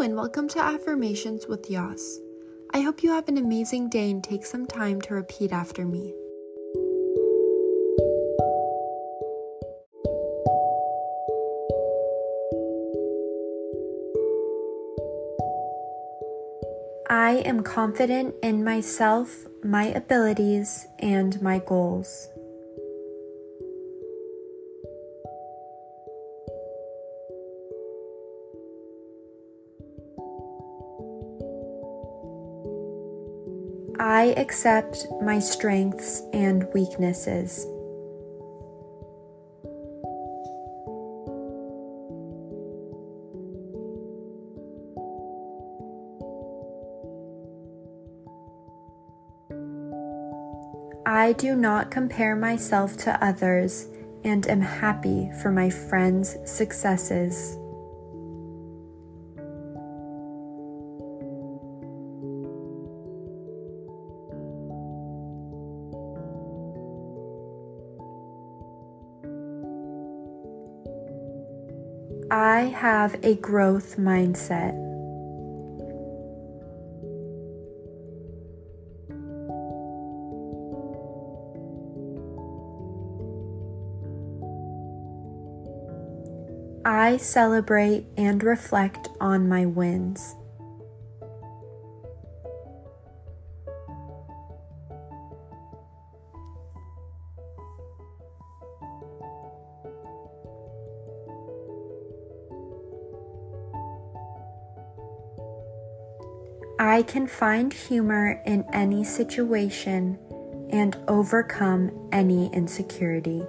and welcome to Affirmations with Yas. I hope you have an amazing day and take some time to repeat after me. I am confident in myself, my abilities, and my goals. I accept my strengths and weaknesses. I do not compare myself to others and am happy for my friends' successes. I have a growth mindset. I celebrate and reflect on my wins. I can find humor in any situation and overcome any insecurity.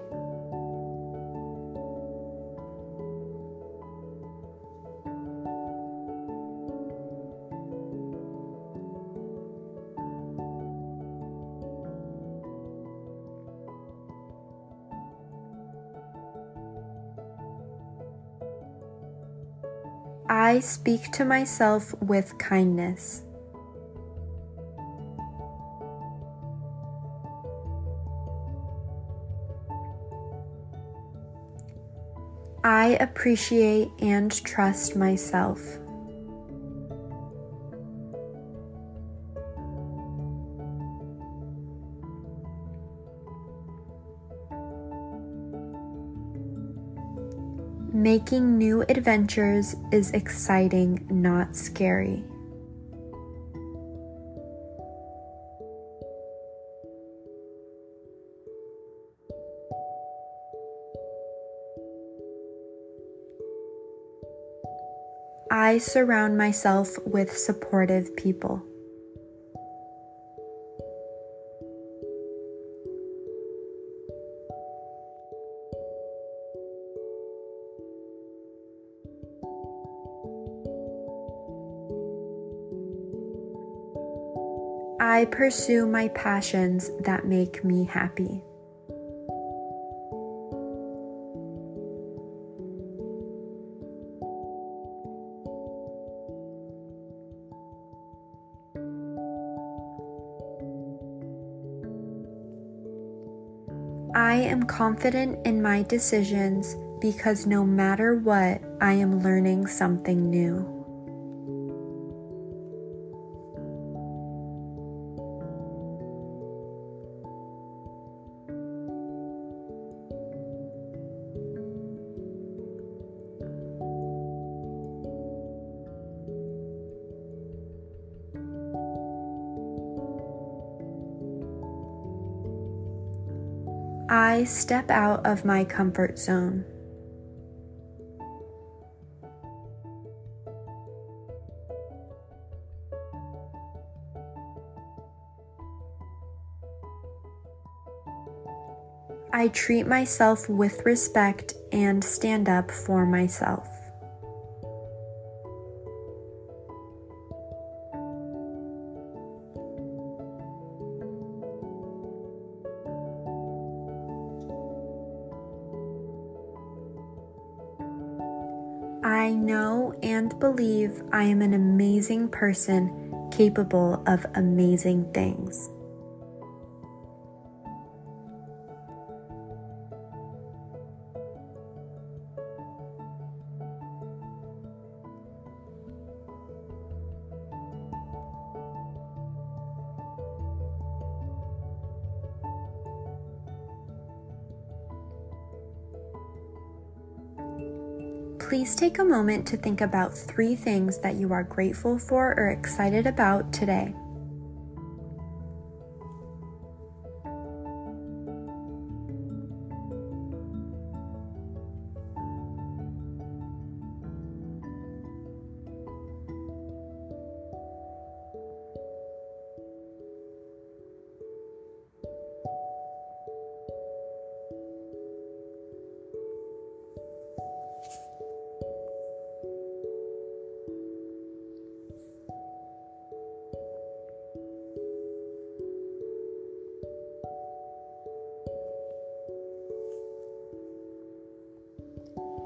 I speak to myself with kindness. I appreciate and trust myself. Making new adventures is exciting, not scary. I surround myself with supportive people. I pursue my passions that make me happy. I am confident in my decisions because no matter what, I am learning something new. I step out of my comfort zone. I treat myself with respect and stand up for myself. I know and believe I am an amazing person capable of amazing things. Please take a moment to think about three things that you are grateful for or excited about today.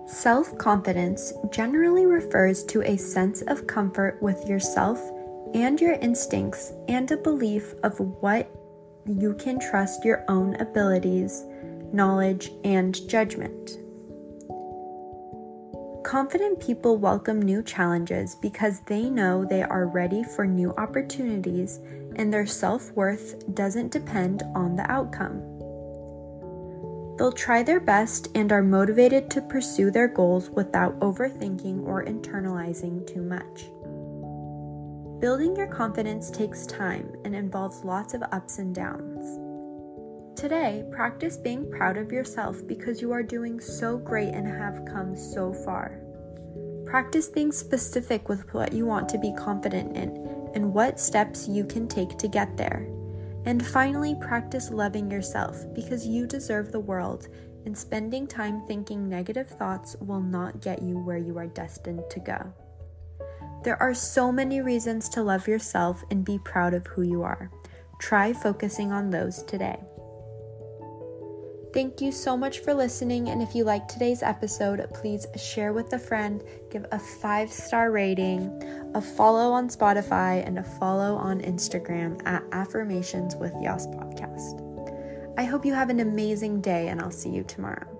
Self confidence generally refers to a sense of comfort with yourself and your instincts and a belief of what you can trust your own abilities, knowledge, and judgment. Confident people welcome new challenges because they know they are ready for new opportunities and their self worth doesn't depend on the outcome. They'll try their best and are motivated to pursue their goals without overthinking or internalizing too much. Building your confidence takes time and involves lots of ups and downs. Today, practice being proud of yourself because you are doing so great and have come so far. Practice being specific with what you want to be confident in and what steps you can take to get there. And finally, practice loving yourself because you deserve the world, and spending time thinking negative thoughts will not get you where you are destined to go. There are so many reasons to love yourself and be proud of who you are. Try focusing on those today. Thank you so much for listening. And if you liked today's episode, please share with a friend, give a five star rating, a follow on Spotify, and a follow on Instagram at Affirmations with Yas Podcast. I hope you have an amazing day, and I'll see you tomorrow.